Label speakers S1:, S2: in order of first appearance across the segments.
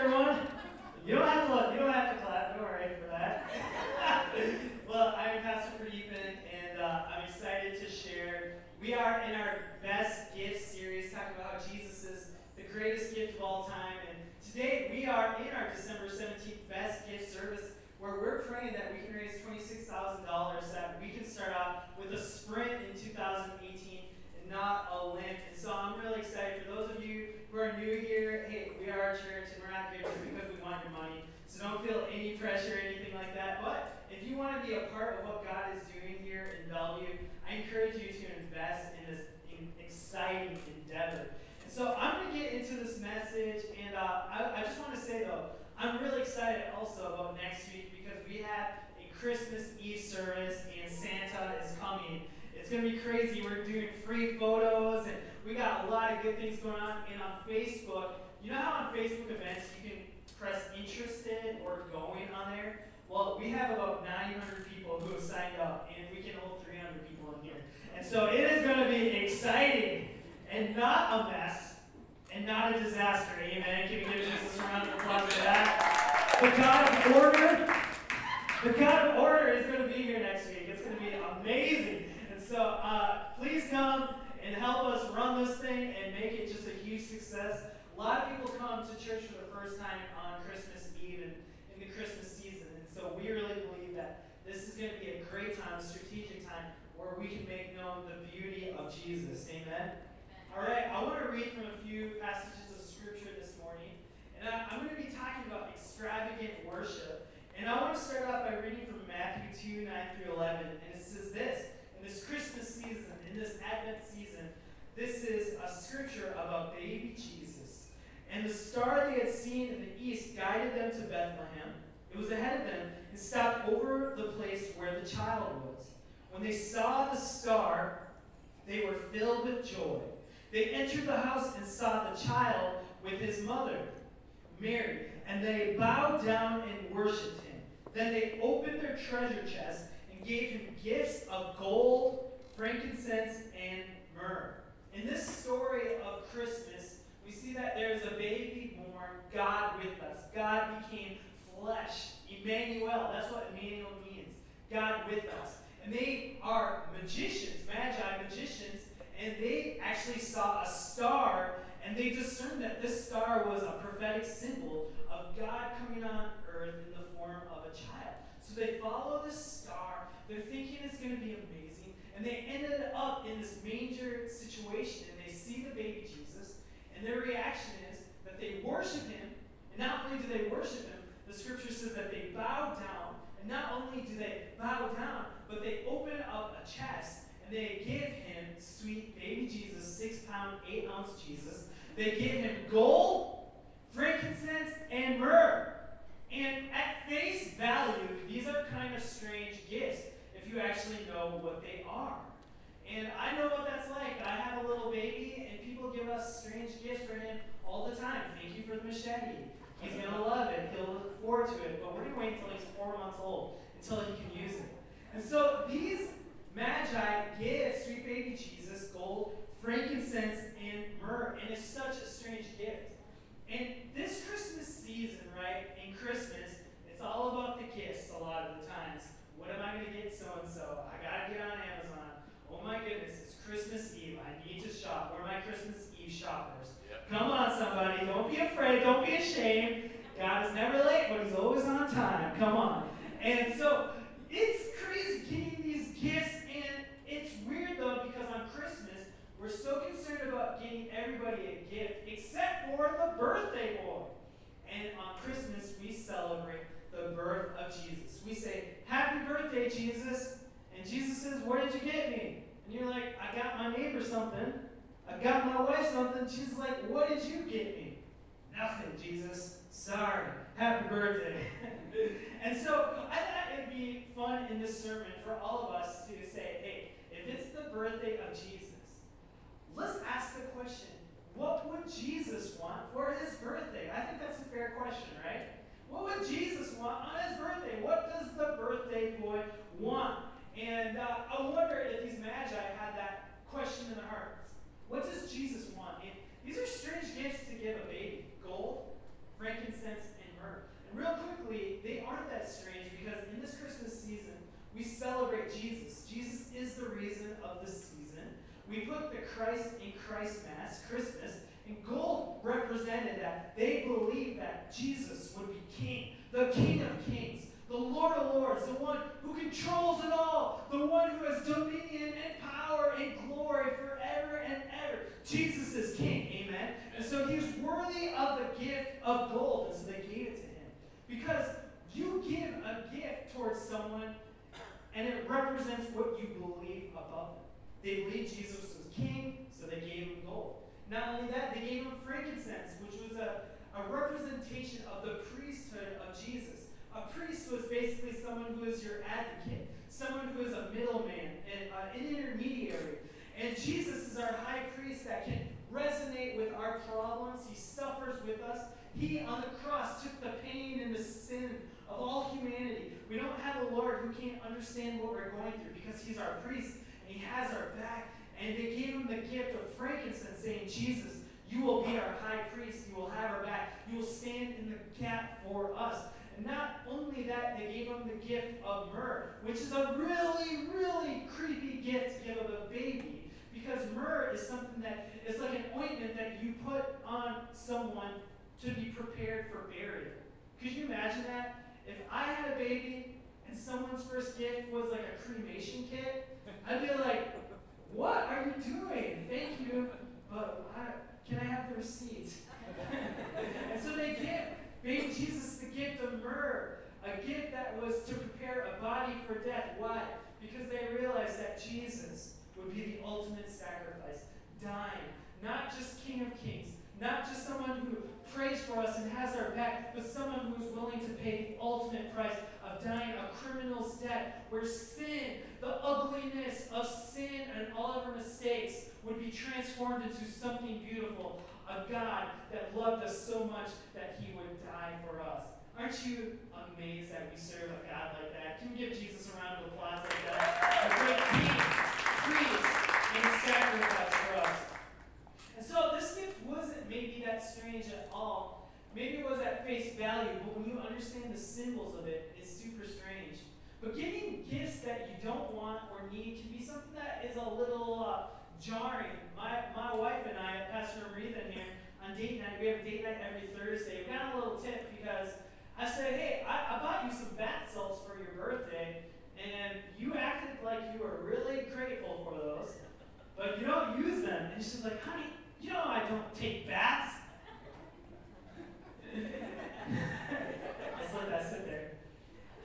S1: everyone. You don't have to you don't have to clap. Don't worry for that. well, I'm Pastor Pradeepan, and uh, I'm excited to share. We are in our best gift series, talking about how Jesus is the greatest gift of all time. And today we are in our December 17th best gift service, where we're praying that we can raise $26,000, that we can start off with a sprint in 2018 and not a limp. And so I'm really excited for those of you who are new here. Hey, we are a church, and we're not here just because we want your money. So don't feel any pressure or anything like that. But if you want to be a part of what God is doing here in Bellevue, I encourage you to invest in this exciting endeavor. And so I'm going to get into this message, and uh, I, I just want to say though, I'm really excited also about next week because we have a Christmas Eve service, and Santa is coming. It's going to be crazy. We're doing free photos, and we got a lot of good things going on. And on Facebook, you know how on Facebook events you can press interested or going on there? Well, we have about 900 people who have signed up, and we can hold 300 people in here. And so it is going to be exciting and not a mess and not a disaster. Amen. Can we give Jesus a round of applause for that? The God of order, the God of order is going to be here next week. It's going to be amazing. Please come and help us run this thing and make it just a huge success. A lot of people come to church for the first time on Christmas Eve and in the Christmas season. And so we really believe that this is going to be a great time, a strategic time, where we can make known the beauty of Jesus. Amen? All right, I want to read from a few passages of Scripture this morning. And I, I'm going to be talking about extravagant worship. And I want to start off by reading from Matthew 2 9 through 11. And it says this this Christmas season, in this Advent season, this is a scripture about baby Jesus. And the star they had seen in the east guided them to Bethlehem. It was ahead of them and stopped over the place where the child was. When they saw the star, they were filled with joy. They entered the house and saw the child with his mother, Mary, and they bowed down and worshipped him. Then they opened their treasure chest gave him gifts of gold, frankincense, and myrrh. In this story of Christmas, we see that there's a baby born, God with us. God became flesh. Emmanuel, that's what Emmanuel means. God with us. And they are magicians, magi magicians, and they actually saw a star, and they discerned that this star was a prophetic symbol of God coming on earth in the form of a child. So they follow this they're thinking it's going to be amazing, and they ended up in this manger situation, and they see the baby Jesus, and their reaction is that they worship him, and not only do they worship him, the scripture says that they bow down, and not only do they bow down, but they open up a chest and they give him sweet baby Jesus, six pound, eight ounce Jesus. They give him gold, frankincense, and myrrh. And at face value, these are kind of strange gifts you actually know what they are. And I know what that's like. I have a little baby, and people give us strange gifts for him all the time. Thank you for the machete. He's going to love it. He'll look forward to it. But we're going to wait until he's four months old until he can use it. And so these magi give sweet baby Jesus gold, frankincense, and myrrh. And it's such a strange gift. And this Christmas season, right, in Christmas, it's all about the gifts a lot of the times. What am I going to get so and so? I got to get on Amazon. Oh my goodness, it's Christmas Eve. I need to shop. Where are my Christmas Eve shoppers? Yep. Come on, somebody. Don't be afraid. Don't be ashamed. God is never late, but He's always on time. Come on. And so it's crazy getting these gifts, and it's weird though because on Christmas we're so concerned about getting everybody a gift except for the birthday boy. And on Christmas we celebrate the birth of Jesus. We say, Happy birthday, Jesus. And Jesus says, What did you get me? And you're like, I got my neighbor something. I got my something. She's like, What did you get me? Nothing, Jesus. Sorry. Happy birthday. and so I thought it'd be fun in this sermon for all of us to say, hey, if it's the birthday of Jesus, let's ask the question what would Jesus want for his birthday? I think that's a fair question, right? What would Jesus want on his birthday? What does the birthday boy want? And uh, I wonder if these magi had that question in their hearts. What does Jesus want? It, these are strange gifts to give a baby gold, frankincense, and myrrh. And real quickly, they aren't that strange because in this Christmas season, we celebrate Jesus. Jesus is the reason of the season. We put the Christ in Christ Mass, Christmas, and gold represented that they believed that Jesus would be king, the king of kings, the Lord of lords, the one who controls it all, the one who has dominion and power and glory for forever and ever. Jesus is king, amen? And so he's worthy of the gift of gold, and so they gave it to him. Because you give a gift towards someone, and it represents what you believe about them. They believed Jesus was king, so they gave him gold. Not only that, they gave him frankincense, which was a, a representation of the priesthood of Jesus. A priest was basically someone who is your advocate, someone who is a middleman, and, uh, an intermediary. And Jesus is our high priest that can resonate with our problems. He suffers with us. He, on the cross, took the pain and the sin of all humanity. We don't have a Lord who can't understand what we're going through because He's our priest and He has our back. And they gave Him the gift of frankincense, saying, Jesus, you will be our high priest. You will have our back. You will stand in the gap for us. And not only that, they gave him the gift of myrrh, which is a really, really creepy gift to give of a baby. Because myrrh is something that is like an ointment that you put on someone to be prepared for burial. Could you imagine that? If I had a baby and someone's first gift was like a cremation kit, I'd be like, what are you doing? Thank you, but I, can I have the receipt? and so they give baby Jesus the gift of myrrh, a gift that was to prepare a body for death. Why? Because they realized that Jesus would be the ultimate sacrifice, dying, not just King of Kings, not just someone who prays for us and has our back, but someone who is willing to pay the ultimate price of dying a criminal's death, where sin, the ugliness of sin and all of our mistakes would be transformed into something beautiful. A God that loved us so much that he would die for us. Aren't you amazed that we serve a God like that? Can we give Jesus a round of applause like that? A great priest, and sacrifice for us. And so this gift wasn't maybe strange at all. Maybe it was at face value, but when you understand the symbols of it, it's super strange. But giving gifts that you don't want or need can be something that is a little uh, jarring. My, my wife and I, Pastor Aretha here, on date night, we have date night every Thursday. We got a little tip because I said, hey, I, I bought you some bath salts for your birthday, and you acted like you were really grateful for those, but you don't use them. And she's like, honey, you know I don't take baths. I just let that sit there.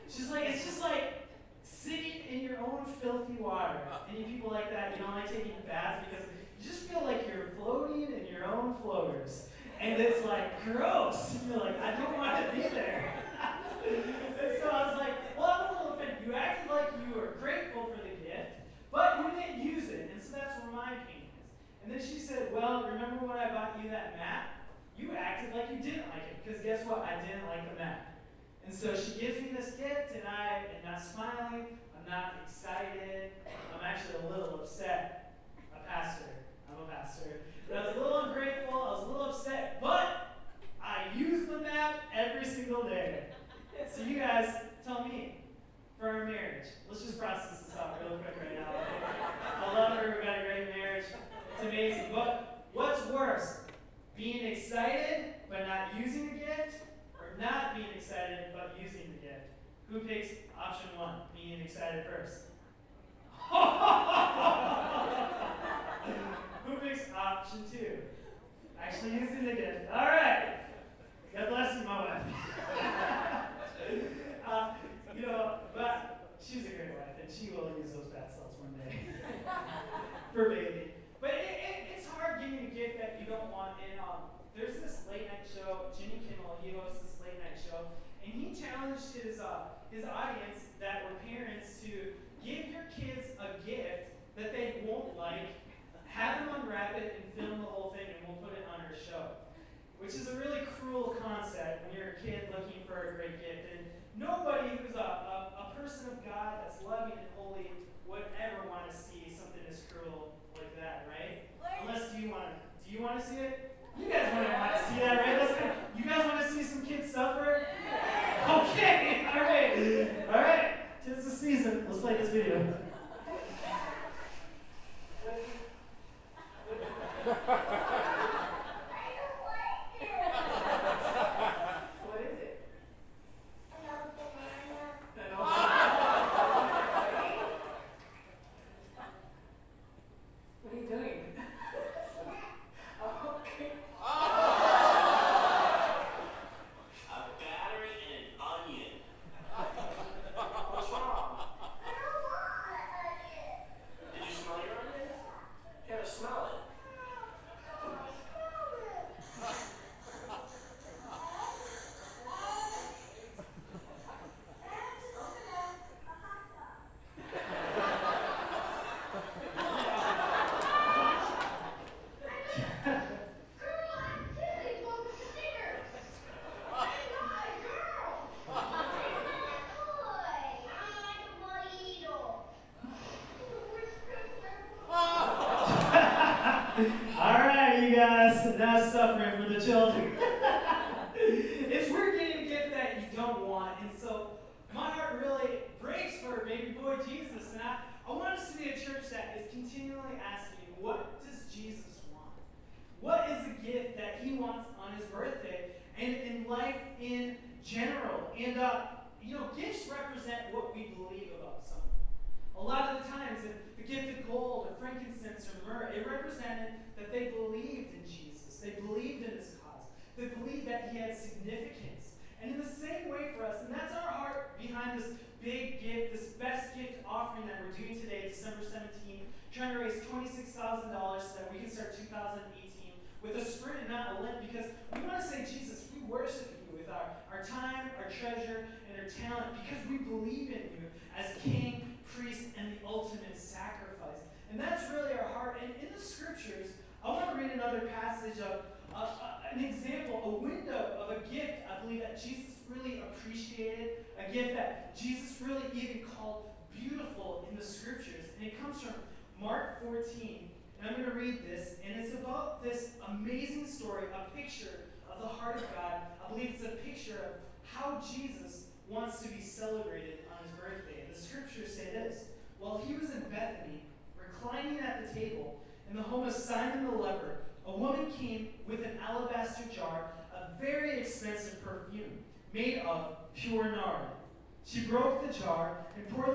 S1: She's like, it's just like sitting in your own filthy water. Any people like that, you don't like taking baths because you just feel like you're floating in your own floaters. And it's like gross. You're like, I don't want to be there. and so I was like, well, I'm a little offended. You acted like you were grateful for the gift, but you didn't use it. And so that's where my pain is. And then she said, well, remember when I bought you that mat? You acted like you didn't like it, because guess what? I didn't like the mat. And so she gives me this gift, and I am not smiling, I'm not excited, I'm actually a little upset. A pastor, I'm a pastor. But I was a little ungrateful, I was a little upset, but I use the map every single day. So you guys tell me, for our marriage, let's just process this out real quick right now. I love her, we got a great marriage. It's amazing. But what's worse? Being excited but not using the gift, or not being excited but using the gift? Who picks option one, being excited first? Who picks option two? Actually using the gift. All right. God bless you, my wife. uh, you know, but she's a great wife, and she will use those bath salts one day for baby. But it, it, it's hard giving a gift that you don't want. And um, there's this late night show, Jimmy Kimmel, he hosts this late night show, and he challenged his uh, his audience that were parents to give your kids a gift that they won't like, have them unwrap it and film the whole thing, and we'll put it on our show. Which is a really cruel concept when you're a kid looking for a great gift. And nobody who's a, a, a person of God that's loving and holy would ever want to see something as cruel like that, right? Unless do you want to do you want to see it? You guys want to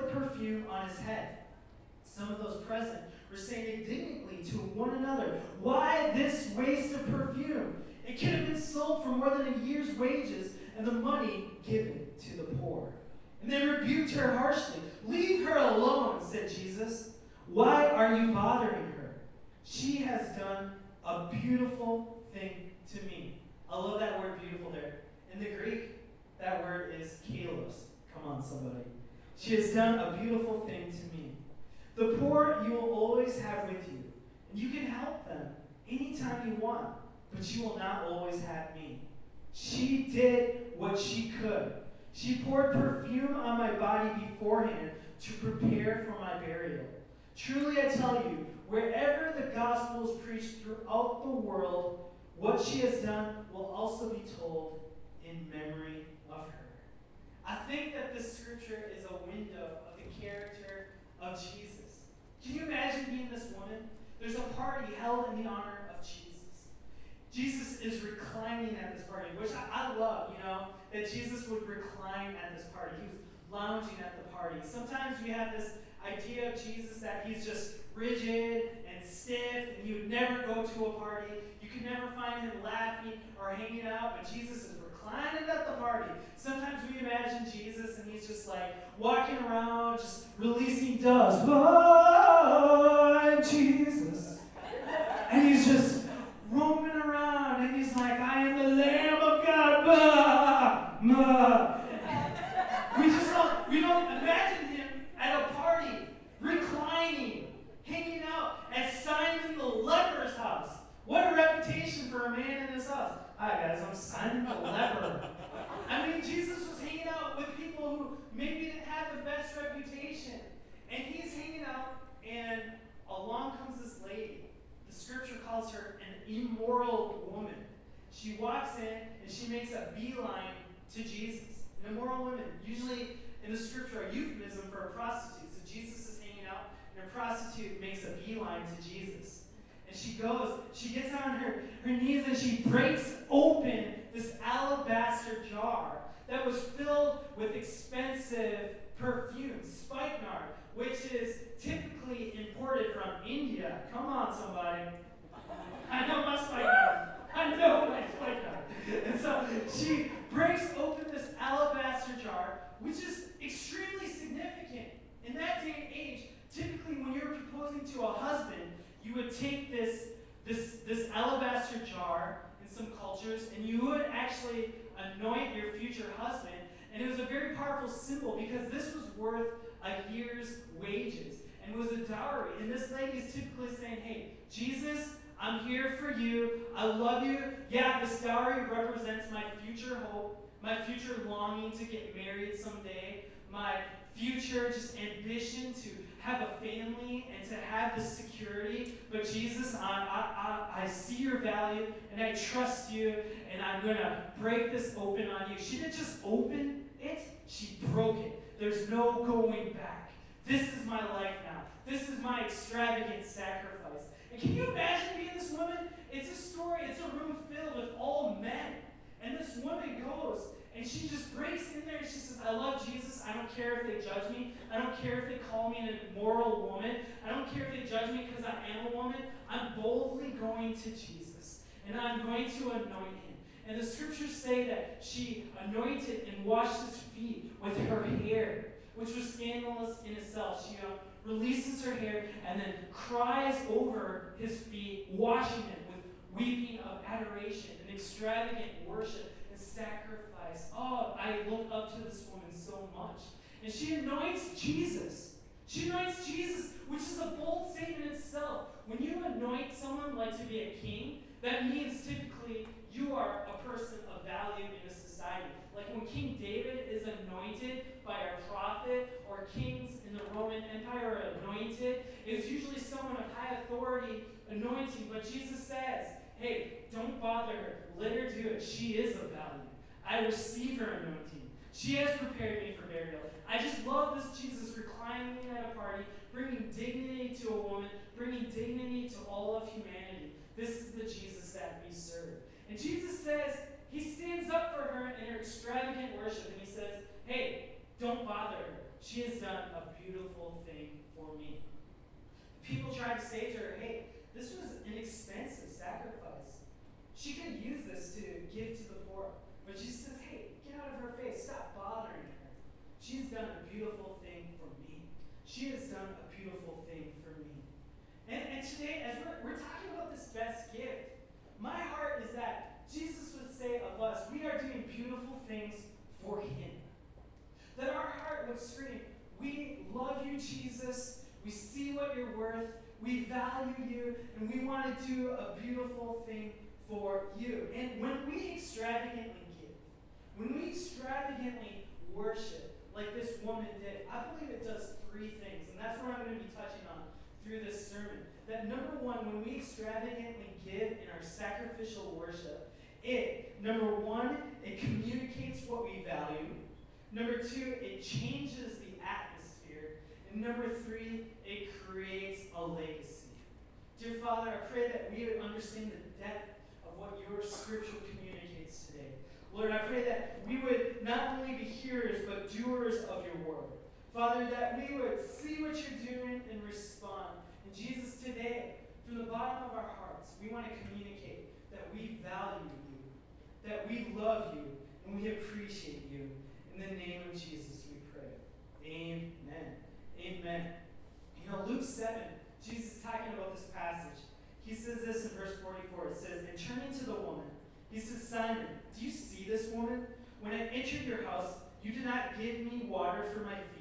S1: perfume on his head. Some of those present were saying indignantly to one another, Why this waste of perfume? It could have been sold for more than a year's wages and the money given to the poor. And they rebuked her harshly. Leave her alone, said Jesus. Why are you bothering her? She has done a beautiful thing to me. I love that word beautiful there. In the Greek, that word is kalos. Come on, somebody. She has done a beautiful thing to me. The poor you will always have with you, and you can help them anytime you want, but you will not always have me. She did what she could. She poured perfume on my body beforehand to prepare for my burial. Truly I tell you, wherever the gospel is preached throughout the world, what she has done will also be told in memory. I think that this scripture is a window of the character of Jesus. Can you imagine being this woman? There's a party held in the honor of Jesus. Jesus is reclining at this party, which I, I love, you know, that Jesus would recline at this party. He was lounging at the party. Sometimes we have this idea of Jesus that he's just rigid and stiff and he would never go to a party. You could never find him laughing or hanging out, but Jesus is reclining at the party. Sometimes we imagine Jesus and he's just like walking around, just releasing dust. Oh, I'm Jesus. And he's just roaming around and he's like, I am the Lamb of God. Bah, bah. We just don't, we don't imagine him at a party, reclining, hanging out at Simon the leper's house. What a reputation for a man in his house. Hi guys, I'm Simon the leper. I mean, Jesus was hanging out with people who maybe didn't have the best reputation. And he's hanging out, and along comes this lady. The scripture calls her an immoral woman. She walks in and she makes a beeline to Jesus. An immoral woman, usually in the scripture, a euphemism for a prostitute. So Jesus is hanging out, and a prostitute makes a beeline to Jesus. And she goes, she gets on her, her knees and she breaks open this alabaster jar that was filled with expensive perfume, spikenard, which is typically imported from India. Come on, somebody. I know my spikenard. I know my spikenard. And so she breaks open this alabaster jar, which is extremely significant. In that day and age, typically when you're proposing to a husband, you would take this, this, this alabaster jar in some cultures and you would actually anoint your future husband. And it was a very powerful symbol because this was worth a year's wages and was a dowry. And this lady is typically saying, hey, Jesus, I'm here for you. I love you. Yeah, this dowry represents my future hope, my future longing to get married someday, my future just ambition to have a family and to have the security. But Jesus, I, I, I, I see your value and I trust you and I'm going to break this open on you. She didn't just open it, she broke it. There's no going back. This is my life now. This is my extravagant sacrifice. And can you imagine being this woman? It's a story, it's a room filled with all men. And this woman goes and she just breaks in there and she says, I love Jesus. I don't care if they judge me. I don't care if they call me an immoral woman. I don't care if they judge me because I am a woman. I'm boldly going to Jesus and I'm going to anoint him. And the scriptures say that she anointed and washed his feet with her hair, which was scandalous in itself. She uh, releases her hair and then cries over his feet, washing it with weeping of adoration and extravagant worship and sacrifice. Oh, I look up to this woman so much. And she anoints Jesus. She anoints Jesus, which is a bold statement itself. When you anoint someone like to be a king, that means typically you are a person of value in a society. Like when King David is anointed by a prophet, or kings in the Roman Empire are anointed, it's usually someone of high authority anointing. But Jesus says, hey, don't bother her. Let her do it. She is of value. I receive her anointing. She has prepared me for burial. I just love this Jesus reclining at a party, bringing dignity to a woman, bringing dignity to all of humanity. This is the Jesus that we serve. And Jesus says, he stands up for her in her extravagant worship, and he says, Hey, don't bother her. She has done a beautiful thing for me. People tried to say to her, Hey, this was an expensive sacrifice. She could use this to give to the poor. But she says, Hey, get out of her face. Stop bothering her. She's done a beautiful thing for me. She has done a beautiful thing for me. And, and today, as we're, we're talking about this best gift, my heart is that Jesus would say of us, we are doing beautiful things for Him. That our heart would scream, We love you, Jesus. We see what you're worth. We value you. And we want to do a beautiful thing for you. And when we extravagantly give, when we extravagantly worship, like this woman did, I believe it does three things. And that's what I'm going to be touching on through this sermon. That number one, when we extravagantly give in our sacrificial worship, it, number one, it communicates what we value. Number two, it changes the atmosphere. And number three, it creates a legacy. Dear Father, I pray that we would understand the depth of what your scripture communicates today. Lord, I pray that we would not only be hearers, but doers of your word. Father, that we would see what you're doing and respond. And Jesus, today, from the bottom of our hearts, we want to communicate that we value you, that we love you, and we appreciate you. In the name of Jesus, we pray. Amen. Amen. You know, Luke 7, Jesus is talking about this passage. He says this in verse 44. It says, And turning to the woman, he says, Simon, do you see this woman? When I entered your house, you did not give me water for my feet,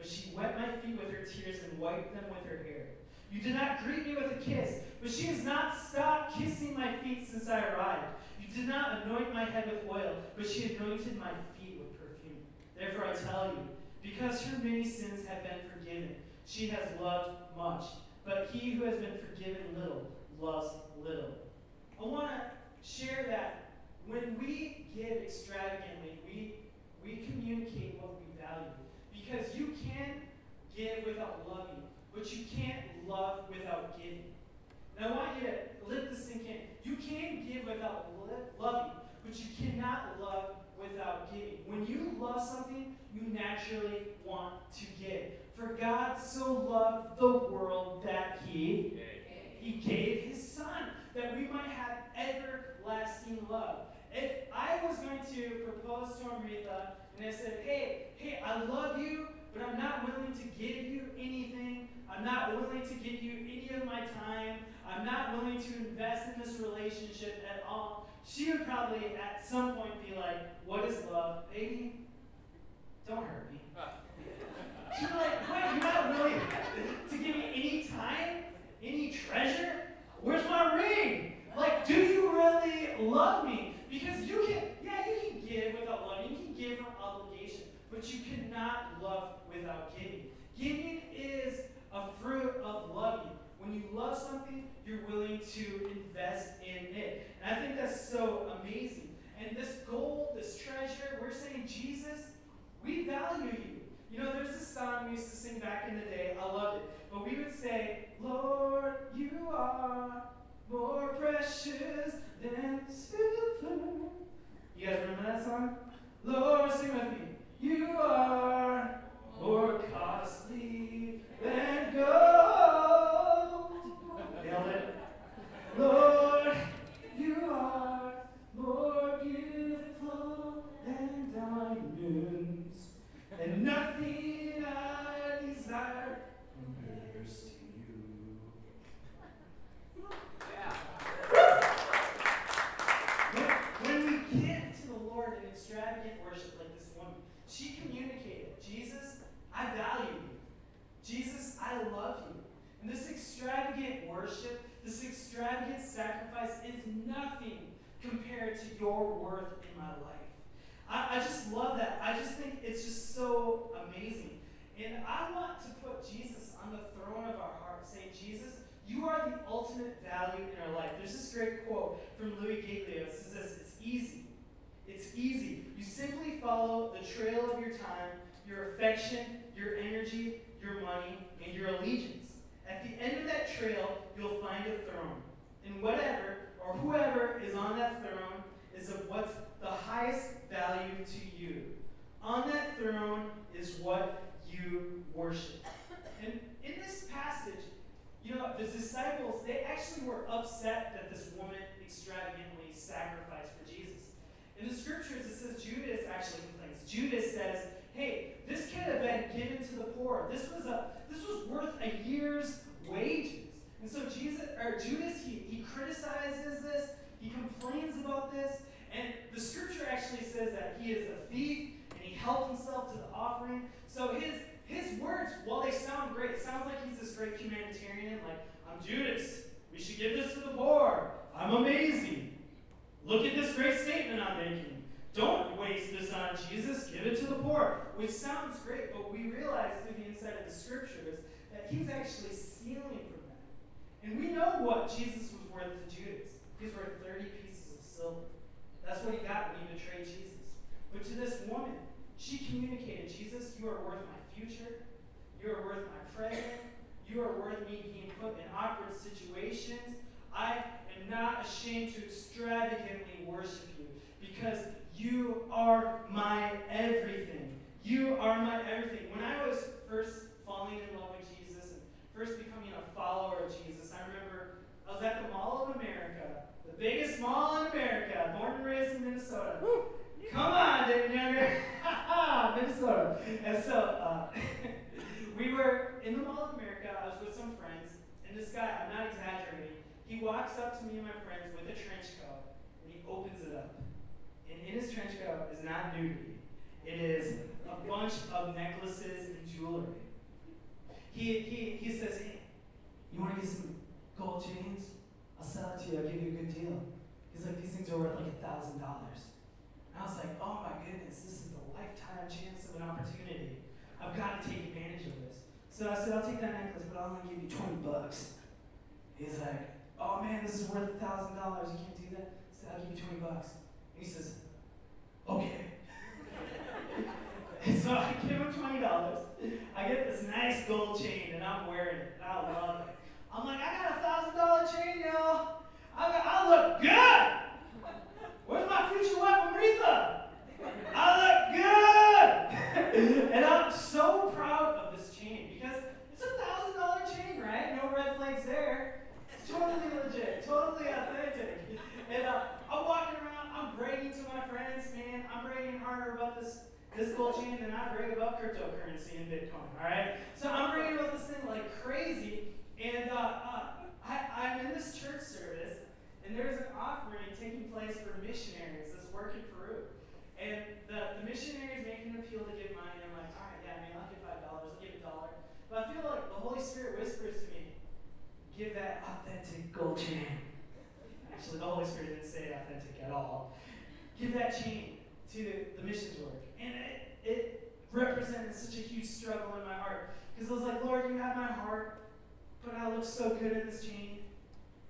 S1: but she wet my feet with her tears and wiped them with her hair. You did not greet me with a kiss, but she has not stopped kissing my feet since I arrived. You did not anoint my head with oil, but she anointed my feet with perfume. Therefore I tell you, because her many sins have been forgiven, she has loved much. But he who has been forgiven little loves little. I want to share that when we give extravagantly, we, we communicate what we value. Because you can give without loving, but you can't love without giving. And I want you to let this sink in. You can give without loving, but you cannot love without giving. When you love something, you naturally want to give. For God so loved the world that he, he gave his son, that we might have everlasting love. If I was going to propose to Amrita and I said, hey, hey, I love you, but I'm not willing to give you anything. I'm not willing to give you any of my time. I'm not willing to invest in this relationship at all. She would probably at some point be like, What is love? Baby, don't hurt me. She'd be like, Wait, you're not willing to give me any time? Any treasure? Where's my ring? Like, do you really love me? Because you can, yeah, you can give without loving, you can give from obligation, but you cannot love without giving. Giving is a fruit of loving. When you love something, you're willing to invest in it. And I think that's so amazing. And this gold, this treasure, we're saying, Jesus, we value you. You know, there's a song we used to sing back in the day. I loved it. But we would say, Lord, you are more precious than. You guys remember that song? Lord, sing with me. You are more costly than gold. Nailed it. Lord, you are more beautiful than diamonds, and nothing I desire compares to you. When, when we give to the Lord in extravagant worship like this woman, she communicated, Jesus, I value you. Jesus, I love you. And this extravagant worship, this extravagant sacrifice is nothing compared to your worth in my life. I, I just love that. I just think it's just so amazing. And I want to put Jesus on the throne saying, Jesus, you are the ultimate value in our life. There's this great quote from Louis Giglio. It says this It's easy. It's easy. You simply follow the trail of your time, your affection, your energy, your money, and your allegiance. At the end of that trail, you'll find a throne. And whatever or whoever is on that throne is of what's the highest value to you. On that throne is what you worship. And in this passage, you know, the disciples, they actually were upset that this woman extravagantly sacrificed for Jesus. In the scriptures, it says Judas actually complains. Judas says, hey, this could have been given to the poor. This was a this was worth a year's wages. And so Jesus or Judas, he, he criticizes this, he complains about this, and the scripture actually says that he is a thief and he helped himself to the offering. So his his words, while they sound great, it sounds like he's this great humanitarian, like, I'm Judas. We should give this to the poor. I'm amazing. Look at this great statement I'm making. Don't waste this on Jesus. Give it to the poor. Which sounds great, but we realize through the insight of the scriptures that he's actually stealing from them. And we know what Jesus was worth to Judas. He's worth 30 pieces of silver. That's what he got when he betrayed Jesus. But to this woman, she communicated, Jesus, you are worth my future. You are worth my present. You are worth me being put in awkward situations. I am not ashamed to extravagantly worship you because you are my everything. You are my everything. When I was first falling in love with Jesus and first becoming a follower of Jesus, I remember I was at the Mall of America, the biggest mall in America, born and raised in Minnesota. Come on, David Younger. Minnesota. And so uh, we were in the Mall of America. I was with some friends, and this guy, I'm not exaggerating, he walks up to me and my friends with a trench coat, and he opens it up. And in his trench coat is not nudity. It is a bunch of necklaces and jewelry. He, he, he says, hey, you want to get some gold chains? I'll sell it to you. I'll give you a good deal. He's like, these things are worth like a thousand dollars. I was like, oh my goodness, this is the lifetime chance of an opportunity. I've got to take advantage of this. So I said, I'll take that necklace, but I'll only give you 20 bucks. He's like, oh man, this is worth a thousand dollars. You can't do that? I said, I'll give you 20 bucks. And he says, okay. so I give him $20. I get this nice gold chain, and I'm wearing it. I love it. I'm like, I got a thousand dollar chain, y'all. I, got, I look good. Where's my future wife, Aretha? I look good! and I'm so proud of this it's a thousand dollar chain, right? No red flags there. It's totally legit, totally authentic. And uh, I'm walking around, I'm bragging to my friends, man. I'm bragging harder about this this gold chain than I brag about cryptocurrency and Bitcoin. All right, so I'm bragging about this thing like crazy, and uh, uh, I, I'm in this church service, and there's an offering taking place for missionaries that's work in Peru. And the, the missionary is making an appeal to give money, and I'm like, all right, yeah, man, I'll give five dollars, I'll give a dollar. But I feel like the Holy Spirit whispers to me, give that authentic gold chain. Actually, the Holy Spirit didn't say authentic at all. Give that chain to the missions work. And it, it represented such a huge struggle in my heart. Because I was like, Lord, you have my heart, but I look so good in this chain.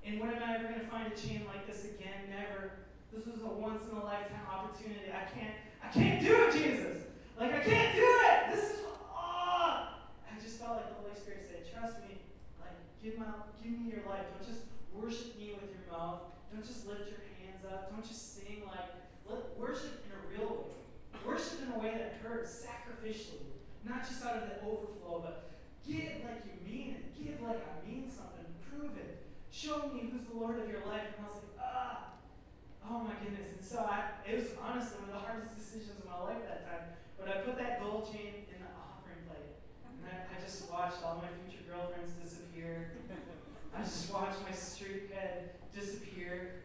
S1: And when am I ever going to find a chain like this again? Never. This was a once in a lifetime opportunity. I can't, I can't do it, Jesus. Like I can't do it. This is ah. I just felt like the Holy Spirit said, trust me. Like give my, give me your life. Don't just worship me with your mouth. Don't just lift your hands up. Don't just sing like let, worship in a real way. Worship in a way that hurts, sacrificially, not just out of the overflow, but give like you mean it. Give like I mean something. Prove it. Show me who's the Lord of your life. And I was like, ah, oh my goodness. And so I, it was honestly one of the hardest decisions of my life that time. But I put that gold chain in the offering plate. And I, just watched all my future girlfriends disappear. I just watched my street head disappear.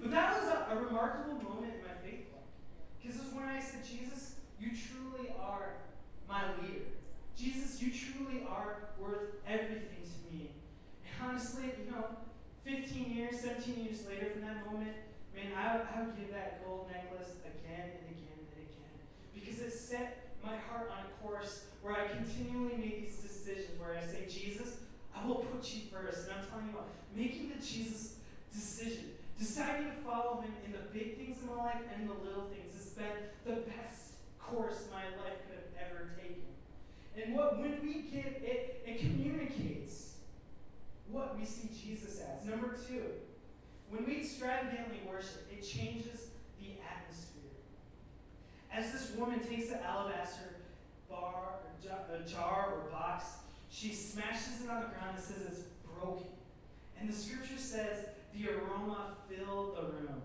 S1: But that was a, a remarkable moment in my faith life. Because it was when I said, Jesus, you truly are my leader. Jesus, you truly are worth everything to me. And honestly, you know, 15 years, 17 years later from that moment, man, I, I would give that gold necklace again and again and again because it set my heart on a course where I continually make these decisions where I say, Jesus, I will put you first. And I'm telling you what, making the Jesus decision, deciding to follow him in the big things in my life and in the little things has been the best course my life could have ever taken. And what when we get it, it communicates what we see Jesus as. Number two, when we extravagantly worship, it changes as this woman takes the alabaster bar, or jar or box, she smashes it on the ground and says it's broken. And the scripture says the aroma filled the room.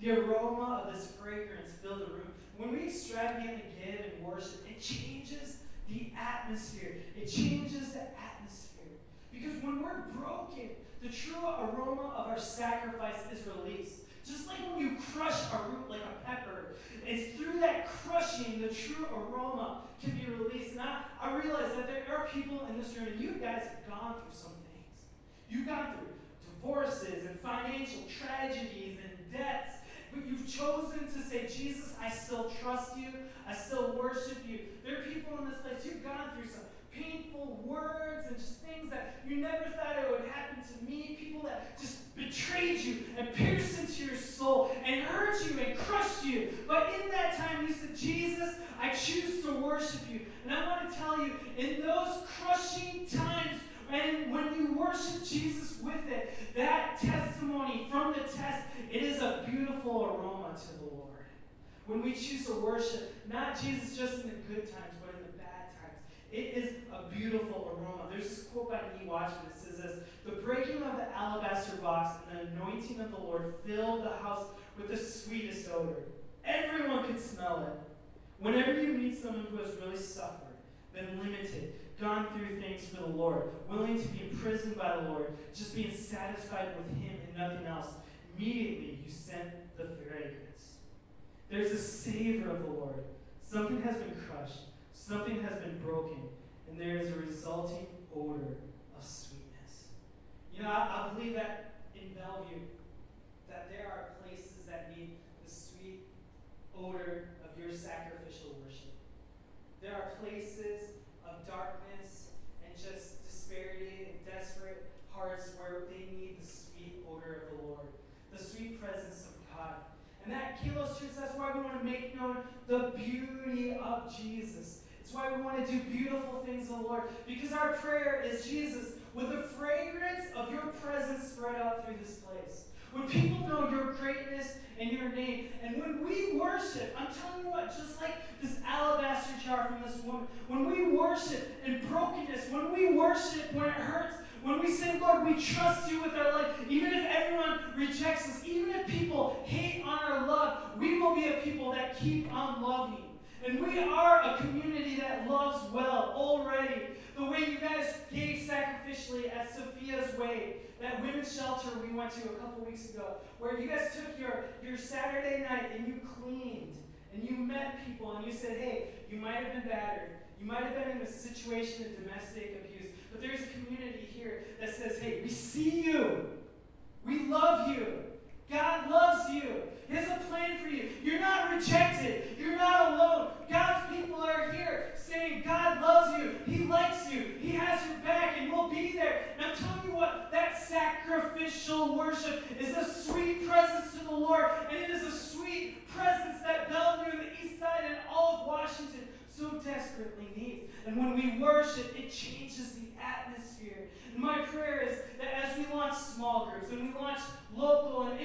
S1: The aroma of this fragrance filled the room. When we extravagantly give and worship, it changes the atmosphere. It changes the atmosphere. Because when we're broken, the true aroma of our sacrifice is released. Just like when you crush a root like a pepper, it's through that crushing the true aroma can be released. And I, I realize that there are people in this room, and you guys have gone through some things. You've gone through divorces and financial tragedies and debts. But you've chosen to say, Jesus, I still trust you. I still worship you. There are people in this place, you've gone through some painful words and just things that you never thought it would happen to me. People that just betrayed you and pierced into your soul and hurt you and crushed you. But in that time, you said, Jesus, I choose to worship you. And I want to tell you, in those crushing times, and when you worship Jesus with it, that testimony from the test, it is a beautiful aroma to the Lord. When we choose to worship, not Jesus just in the good times, but in the bad times, it is a beautiful aroma. There's this quote by E. Watchman that says this The breaking of the alabaster box and the anointing of the Lord filled the house with the sweetest odor. Everyone could smell it. Whenever you meet someone who has really suffered, been limited, gone through things for the Lord, willing to be imprisoned by the Lord, just being satisfied with Him and nothing else, immediately you send the fragrance. There's a savor of the Lord. Something has been crushed. Something has been broken, and there is a resulting odor of sweetness. You know, I, I believe that in Bellevue, that there are places that need odor of your sacrificial worship. There are places of darkness and just disparity and desperate hearts where they need the sweet odor of the Lord, the sweet presence of God. And that Kalos Church, that's why we want to make known the beauty of Jesus. It's why we want to do beautiful things in the Lord. Because our prayer is Jesus, with the fragrance of your presence spread out through this place. When people know your greatness and your name, and when we worship, I'm telling you what, just like this alabaster jar from this woman, when we worship in brokenness, when we worship when it hurts, when we say, Lord, we trust you with our life, even if everyone rejects us, even if people hate on our love, we will be a people that keep on loving. And we are a community that loves well already. The way you guys gave sacrificially at Sophia's Way, that women's shelter we went to a couple weeks ago, where you guys took your, your Saturday night and you cleaned and you met people and you said, hey, you might have been battered. You might have been in a situation of domestic abuse. But there's a community here that says, hey, we see you. We love you. God loves you. He has a plan for you. You're not rejected. You're not alone. God's people are here saying, God loves you. He likes you. He has your back, and will be there. And I'm telling you what, that sacrificial worship is a sweet presence to the Lord, and it is a sweet presence that Bellevue and the East Side and all of Washington so desperately needs. And when we worship, it changes the atmosphere. And my prayer is that as we launch small groups and we launch local and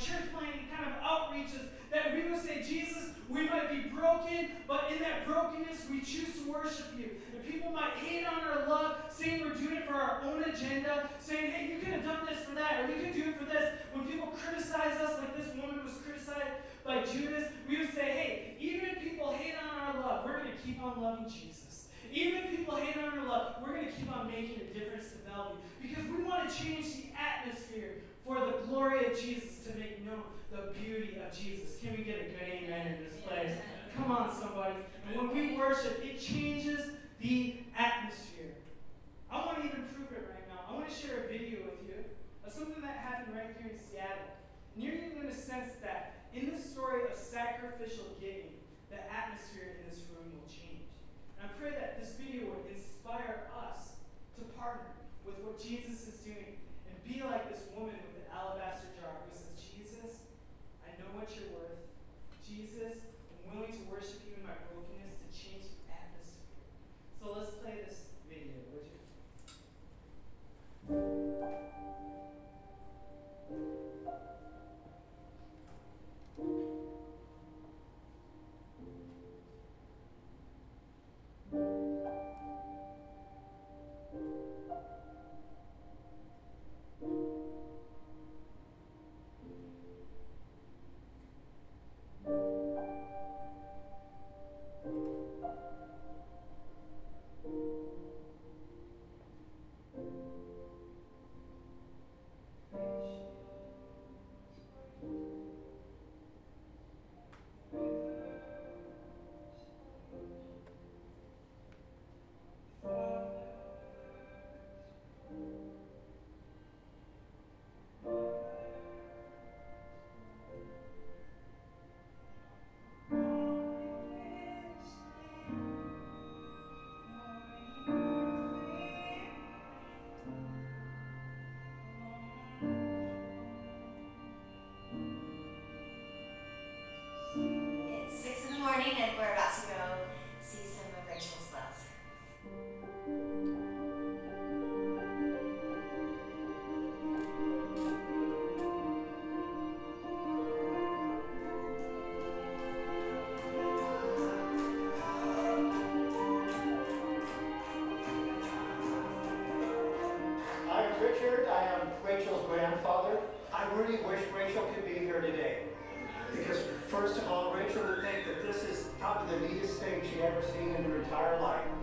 S1: church planting kind of outreaches, that we will say, Jesus, we might be broken, but in that brokenness, we choose to worship you. And people might hate on our love, saying we're doing it for our own agenda, saying, hey, you could have done this for that, or we could do it for this. When people criticize us, like this woman was criticized by Judas, we would say, hey, even if people hate on our love, we're going to keep on loving Jesus. Even if people hate on our love, we're going to keep on making a difference to Bellevue because we want to change the atmosphere for the glory of Jesus to make known the beauty of Jesus. Can we get a good amen in this place? Come on, somebody. And when we worship, it changes the atmosphere. I want to even prove it right now. I want to share a video with you of something that happened right here in Seattle. And you're even going to sense that in the story of sacrificial giving, the atmosphere in this room will change. And I pray that this video would inspire us to partner with what Jesus is doing and be like this woman alabaster jar who says, Jesus, I know what you're worth. Jesus, I'm willing to worship you in my brokenness to change the atmosphere. So let's play this video, would you?
S2: Morning and
S3: seen in your entire life.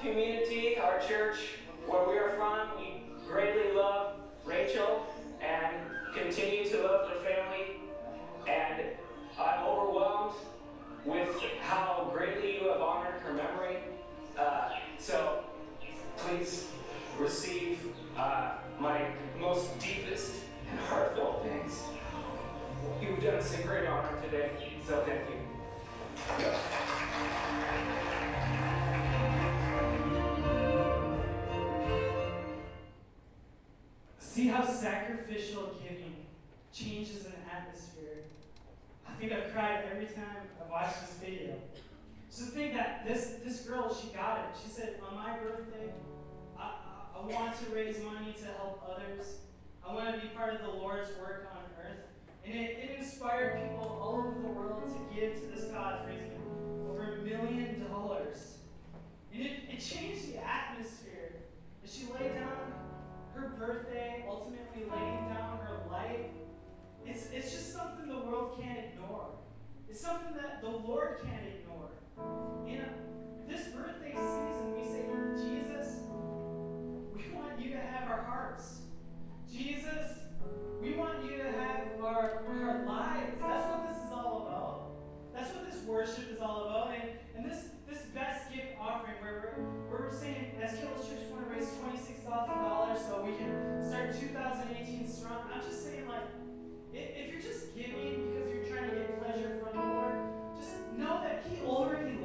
S4: Community, our church, where we are from, we greatly love Rachel and continue to love her family. And I'm overwhelmed with how greatly you have honored her memory. Uh, so please receive uh, my most deepest and heartfelt thanks. You've done us a great honor today, so thank you.
S1: Think I've cried every time I've watched this video. Just think that this this girl, she got it. She said, on my birthday, I, I, I want to raise money to help others. I want to be part of the Lord's work on earth. And it, it inspired people all over the world to give to this cause, raising over a million dollars. And it, it changed the atmosphere. As she laid down her birthday, ultimately laying down her life, it's, it's just something the world can't ignore. It's something that the Lord can't ignore. You know, this birthday season, we say, Jesus, we want you to have our hearts. Jesus, we want you to have our, our lives. That's what this is all about. That's what this worship is all about. And, and this, this best gift offering, where we're, we're saying, as Killis Church, we want to raise $26,000 so we can start 2018 strong. I'm just saying, like, if you're just giving because you're trying to get pleasure from the Lord, just know that He already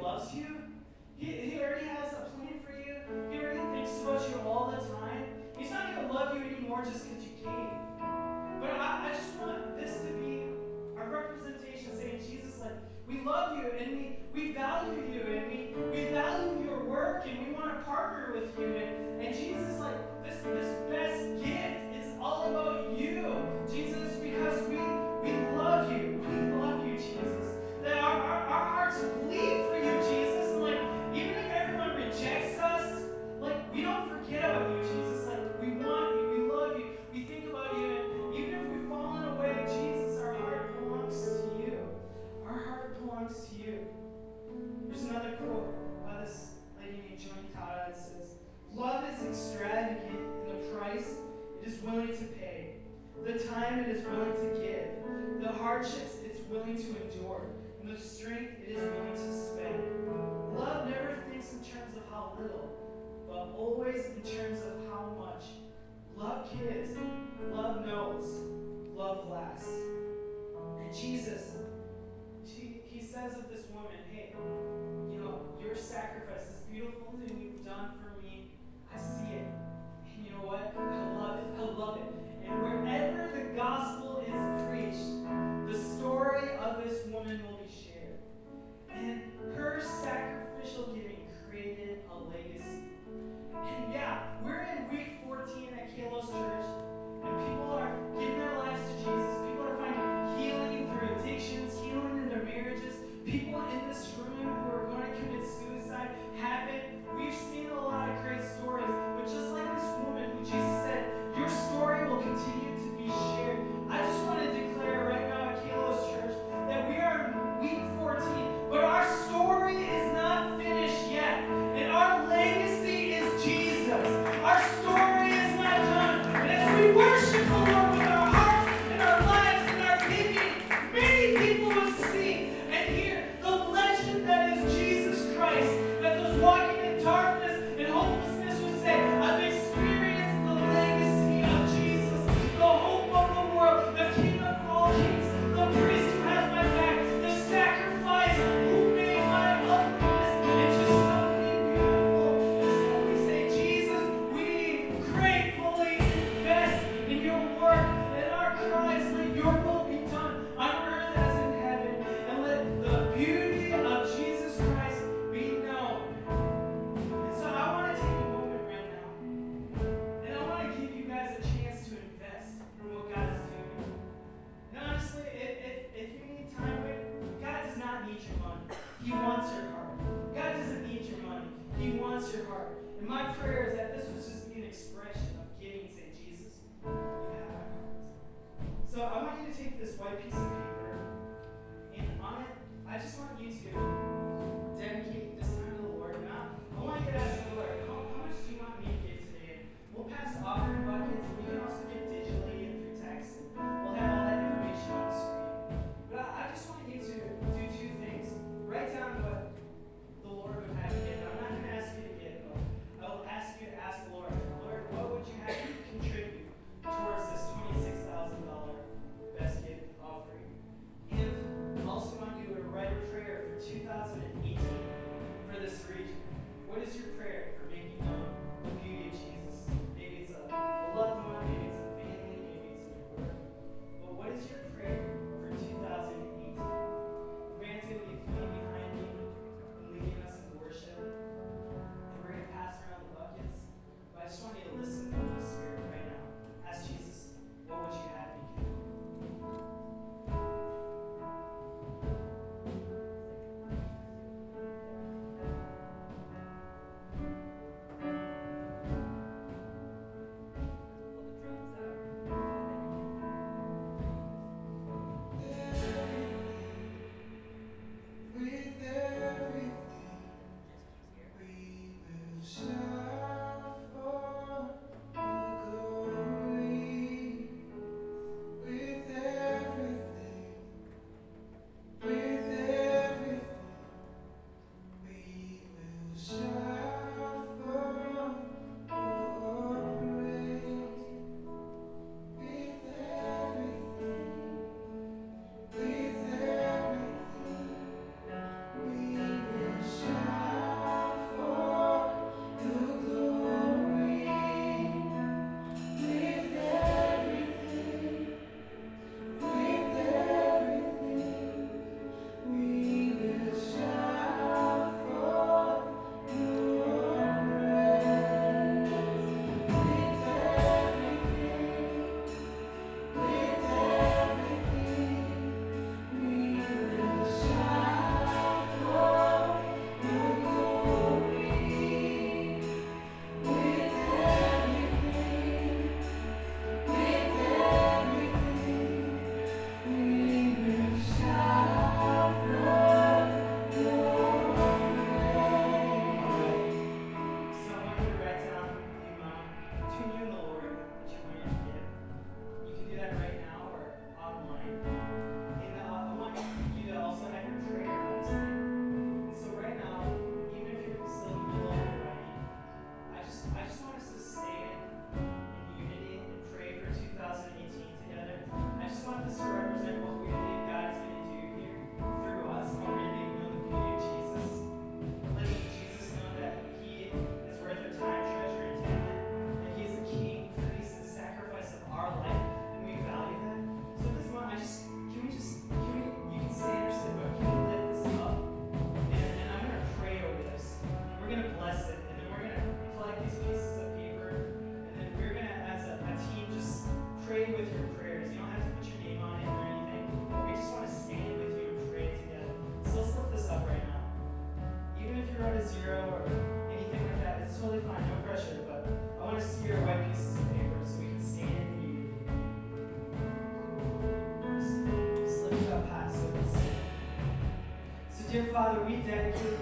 S1: Father, we dedicate